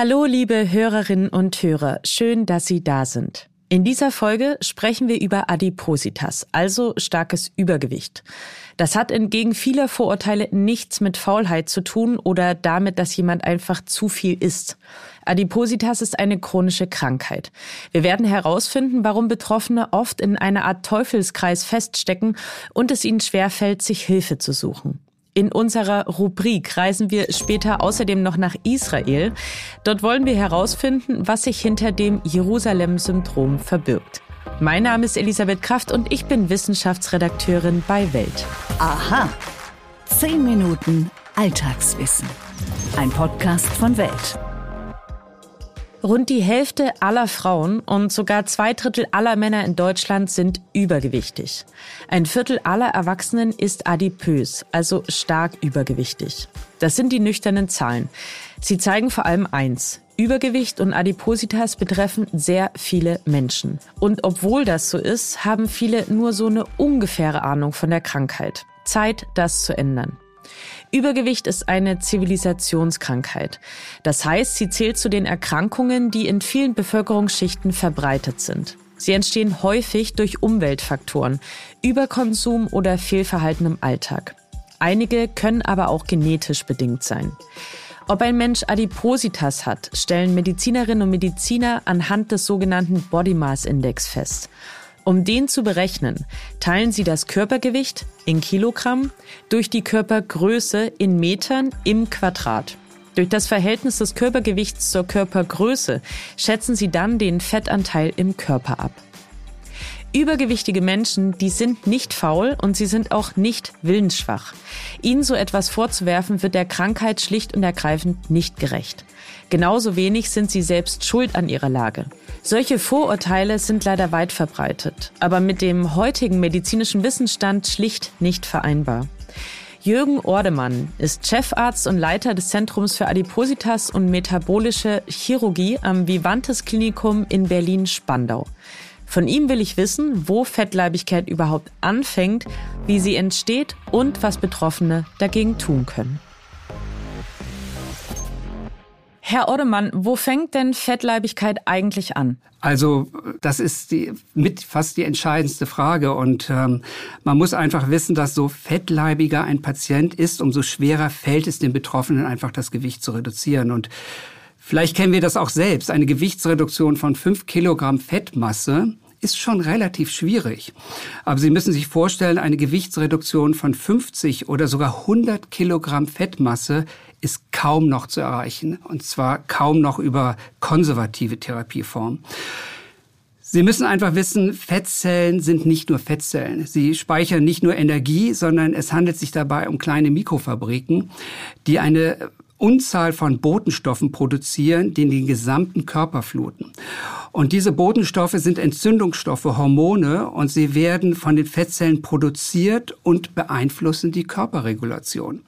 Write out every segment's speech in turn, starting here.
Hallo, liebe Hörerinnen und Hörer. Schön, dass Sie da sind. In dieser Folge sprechen wir über Adipositas, also starkes Übergewicht. Das hat entgegen vieler Vorurteile nichts mit Faulheit zu tun oder damit, dass jemand einfach zu viel isst. Adipositas ist eine chronische Krankheit. Wir werden herausfinden, warum Betroffene oft in einer Art Teufelskreis feststecken und es ihnen schwerfällt, sich Hilfe zu suchen. In unserer Rubrik reisen wir später außerdem noch nach Israel. Dort wollen wir herausfinden, was sich hinter dem Jerusalem-Syndrom verbirgt. Mein Name ist Elisabeth Kraft und ich bin Wissenschaftsredakteurin bei Welt. Aha. Zehn Minuten Alltagswissen. Ein Podcast von Welt. Rund die Hälfte aller Frauen und sogar zwei Drittel aller Männer in Deutschland sind übergewichtig. Ein Viertel aller Erwachsenen ist adipös, also stark übergewichtig. Das sind die nüchternen Zahlen. Sie zeigen vor allem eins. Übergewicht und Adipositas betreffen sehr viele Menschen. Und obwohl das so ist, haben viele nur so eine ungefähre Ahnung von der Krankheit. Zeit, das zu ändern. Übergewicht ist eine Zivilisationskrankheit. Das heißt, sie zählt zu den Erkrankungen, die in vielen Bevölkerungsschichten verbreitet sind. Sie entstehen häufig durch Umweltfaktoren, Überkonsum oder Fehlverhalten im Alltag. Einige können aber auch genetisch bedingt sein. Ob ein Mensch Adipositas hat, stellen Medizinerinnen und Mediziner anhand des sogenannten Body Mass Index fest. Um den zu berechnen, teilen Sie das Körpergewicht in Kilogramm durch die Körpergröße in Metern im Quadrat. Durch das Verhältnis des Körpergewichts zur Körpergröße schätzen Sie dann den Fettanteil im Körper ab. Übergewichtige Menschen, die sind nicht faul und sie sind auch nicht willensschwach. Ihnen so etwas vorzuwerfen, wird der Krankheit schlicht und ergreifend nicht gerecht. Genauso wenig sind sie selbst schuld an ihrer Lage. Solche Vorurteile sind leider weit verbreitet, aber mit dem heutigen medizinischen Wissensstand schlicht nicht vereinbar. Jürgen Ordemann ist Chefarzt und Leiter des Zentrums für Adipositas und Metabolische Chirurgie am Vivantes Klinikum in Berlin-Spandau. Von ihm will ich wissen, wo Fettleibigkeit überhaupt anfängt, wie sie entsteht und was Betroffene dagegen tun können. Herr Oddemann, wo fängt denn Fettleibigkeit eigentlich an? Also das ist die, mit fast die entscheidendste Frage und ähm, man muss einfach wissen, dass so fettleibiger ein Patient ist, umso schwerer fällt es den Betroffenen einfach das Gewicht zu reduzieren und Vielleicht kennen wir das auch selbst. Eine Gewichtsreduktion von fünf Kilogramm Fettmasse ist schon relativ schwierig. Aber Sie müssen sich vorstellen, eine Gewichtsreduktion von 50 oder sogar 100 Kilogramm Fettmasse ist kaum noch zu erreichen. Und zwar kaum noch über konservative Therapieformen. Sie müssen einfach wissen, Fettzellen sind nicht nur Fettzellen. Sie speichern nicht nur Energie, sondern es handelt sich dabei um kleine Mikrofabriken, die eine Unzahl von Botenstoffen produzieren, die den gesamten Körper fluten. Und diese Botenstoffe sind Entzündungsstoffe, Hormone und sie werden von den Fettzellen produziert und beeinflussen die Körperregulation.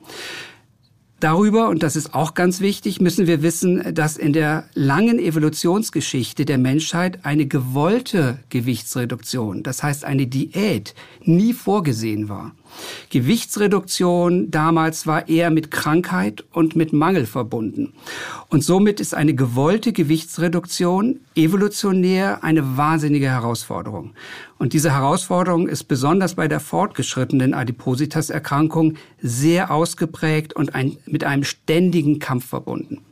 Darüber, und das ist auch ganz wichtig, müssen wir wissen, dass in der langen Evolutionsgeschichte der Menschheit eine gewollte Gewichtsreduktion, das heißt eine Diät, nie vorgesehen war. Gewichtsreduktion damals war eher mit Krankheit und mit Mangel verbunden. Und somit ist eine gewollte Gewichtsreduktion evolutionär eine wahnsinnige Herausforderung. Und diese Herausforderung ist besonders bei der fortgeschrittenen Adipositas-Erkrankung sehr ausgeprägt und ein, mit einem ständigen Kampf verbunden.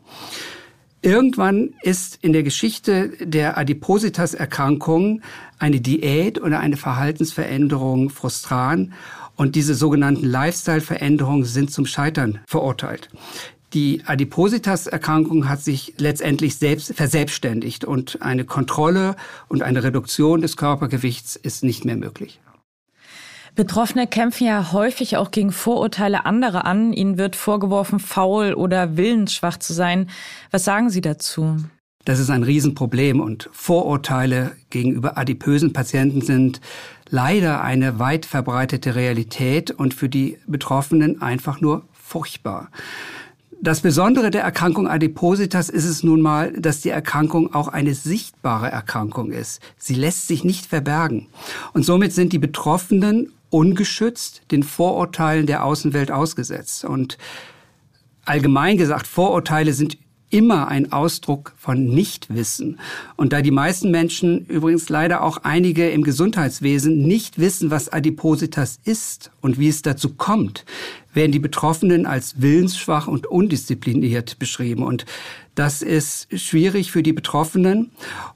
Irgendwann ist in der Geschichte der Adipositas-Erkrankung eine Diät oder eine Verhaltensveränderung frustran und diese sogenannten Lifestyle-Veränderungen sind zum Scheitern verurteilt. Die Adipositas-Erkrankung hat sich letztendlich selbst verselbstständigt und eine Kontrolle und eine Reduktion des Körpergewichts ist nicht mehr möglich. Betroffene kämpfen ja häufig auch gegen Vorurteile anderer an. Ihnen wird vorgeworfen, faul oder willensschwach zu sein. Was sagen Sie dazu? Das ist ein Riesenproblem und Vorurteile gegenüber adipösen Patienten sind leider eine weit verbreitete Realität und für die Betroffenen einfach nur furchtbar. Das Besondere der Erkrankung Adipositas ist es nun mal, dass die Erkrankung auch eine sichtbare Erkrankung ist. Sie lässt sich nicht verbergen. Und somit sind die Betroffenen ungeschützt den Vorurteilen der Außenwelt ausgesetzt. Und allgemein gesagt, Vorurteile sind immer ein Ausdruck von Nichtwissen. Und da die meisten Menschen, übrigens leider auch einige im Gesundheitswesen, nicht wissen, was Adipositas ist und wie es dazu kommt, werden die Betroffenen als willensschwach und undiszipliniert beschrieben. Und das ist schwierig für die Betroffenen.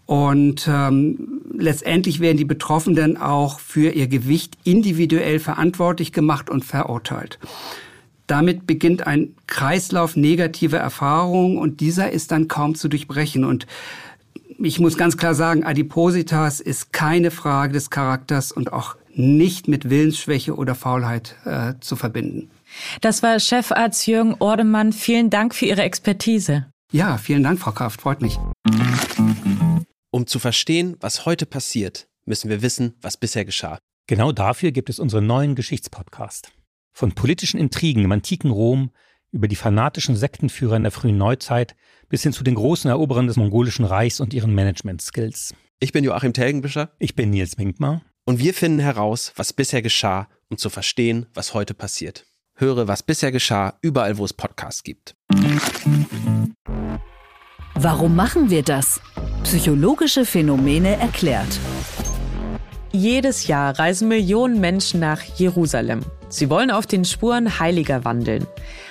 Und ähm, letztendlich werden die Betroffenen auch für ihr Gewicht individuell verantwortlich gemacht und verurteilt. Damit beginnt ein Kreislauf negativer Erfahrungen und dieser ist dann kaum zu durchbrechen. Und ich muss ganz klar sagen, Adipositas ist keine Frage des Charakters und auch nicht mit Willensschwäche oder Faulheit äh, zu verbinden. Das war Chefarzt Jürgen Ordemann. Vielen Dank für Ihre Expertise. Ja, vielen Dank, Frau Kraft. Freut mich. Um zu verstehen, was heute passiert, müssen wir wissen, was bisher geschah. Genau dafür gibt es unseren neuen Geschichtspodcast. Von politischen Intrigen im antiken Rom über die fanatischen Sektenführer in der frühen Neuzeit bis hin zu den großen Eroberern des mongolischen Reichs und ihren Management-Skills. Ich bin Joachim Telgenbischer. Ich bin Nils Minkmar. Und wir finden heraus, was bisher geschah, um zu verstehen, was heute passiert. Höre, was bisher geschah, überall, wo es Podcasts gibt. Warum machen wir das? Psychologische Phänomene erklärt. Jedes Jahr reisen Millionen Menschen nach Jerusalem. Sie wollen auf den Spuren Heiliger wandeln.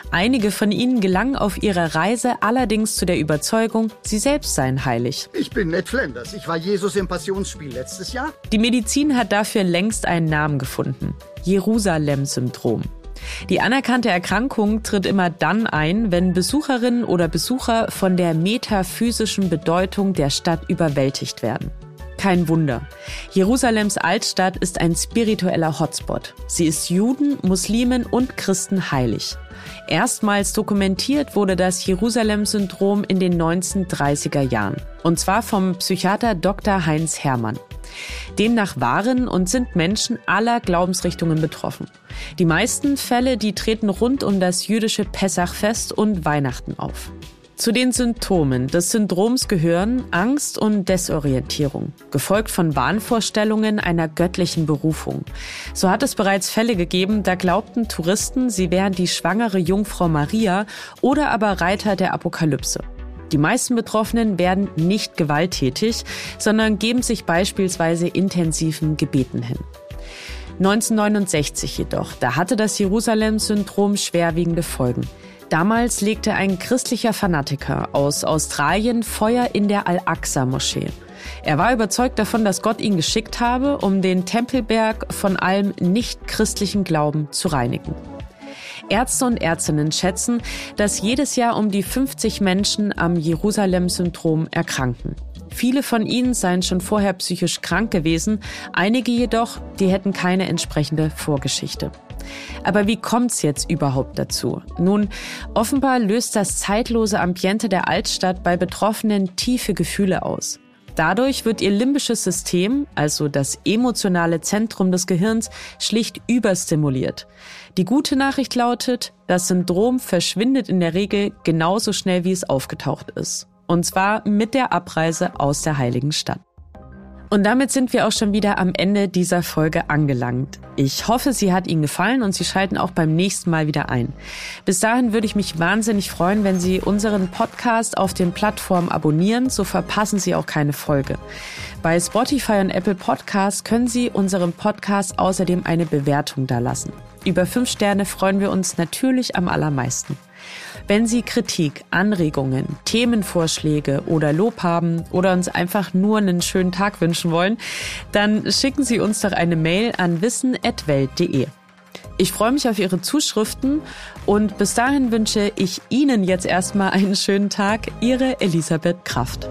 Einige von ihnen gelangen auf ihrer Reise allerdings zu der Überzeugung, sie selbst seien heilig. Ich bin Ned Flanders. Ich war Jesus im Passionsspiel letztes Jahr. Die Medizin hat dafür längst einen Namen gefunden. Jerusalem-Syndrom. Die anerkannte Erkrankung tritt immer dann ein, wenn Besucherinnen oder Besucher von der metaphysischen Bedeutung der Stadt überwältigt werden. Kein Wunder. Jerusalems Altstadt ist ein spiritueller Hotspot. Sie ist Juden, Muslimen und Christen heilig. Erstmals dokumentiert wurde das Jerusalem-Syndrom in den 1930er Jahren. Und zwar vom Psychiater Dr. Heinz Hermann. Demnach waren und sind Menschen aller Glaubensrichtungen betroffen. Die meisten Fälle, die treten rund um das jüdische Pessachfest und Weihnachten auf. Zu den Symptomen des Syndroms gehören Angst und Desorientierung, gefolgt von Wahnvorstellungen einer göttlichen Berufung. So hat es bereits Fälle gegeben, da glaubten Touristen, sie wären die schwangere Jungfrau Maria oder aber Reiter der Apokalypse. Die meisten Betroffenen werden nicht gewalttätig, sondern geben sich beispielsweise intensiven Gebeten hin. 1969 jedoch, da hatte das Jerusalem-Syndrom schwerwiegende Folgen. Damals legte ein christlicher Fanatiker aus Australien Feuer in der Al-Aqsa-Moschee. Er war überzeugt davon, dass Gott ihn geschickt habe, um den Tempelberg von allem nicht-christlichen Glauben zu reinigen. Ärzte und Ärztinnen schätzen, dass jedes Jahr um die 50 Menschen am Jerusalem-Syndrom erkranken. Viele von ihnen seien schon vorher psychisch krank gewesen, einige jedoch, die hätten keine entsprechende Vorgeschichte. Aber wie kommt's jetzt überhaupt dazu? Nun, offenbar löst das zeitlose Ambiente der Altstadt bei Betroffenen tiefe Gefühle aus. Dadurch wird ihr limbisches System, also das emotionale Zentrum des Gehirns, schlicht überstimuliert. Die gute Nachricht lautet, das Syndrom verschwindet in der Regel genauso schnell, wie es aufgetaucht ist. Und zwar mit der Abreise aus der heiligen Stadt. Und damit sind wir auch schon wieder am Ende dieser Folge angelangt. Ich hoffe, sie hat Ihnen gefallen und Sie schalten auch beim nächsten Mal wieder ein. Bis dahin würde ich mich wahnsinnig freuen, wenn Sie unseren Podcast auf den Plattformen abonnieren, so verpassen Sie auch keine Folge. Bei Spotify und Apple Podcasts können Sie unserem Podcast außerdem eine Bewertung dalassen. Über fünf Sterne freuen wir uns natürlich am allermeisten. Wenn Sie Kritik, Anregungen, Themenvorschläge oder Lob haben oder uns einfach nur einen schönen Tag wünschen wollen, dann schicken Sie uns doch eine Mail an wissen.welt.de. Ich freue mich auf Ihre Zuschriften und bis dahin wünsche ich Ihnen jetzt erstmal einen schönen Tag. Ihre Elisabeth Kraft.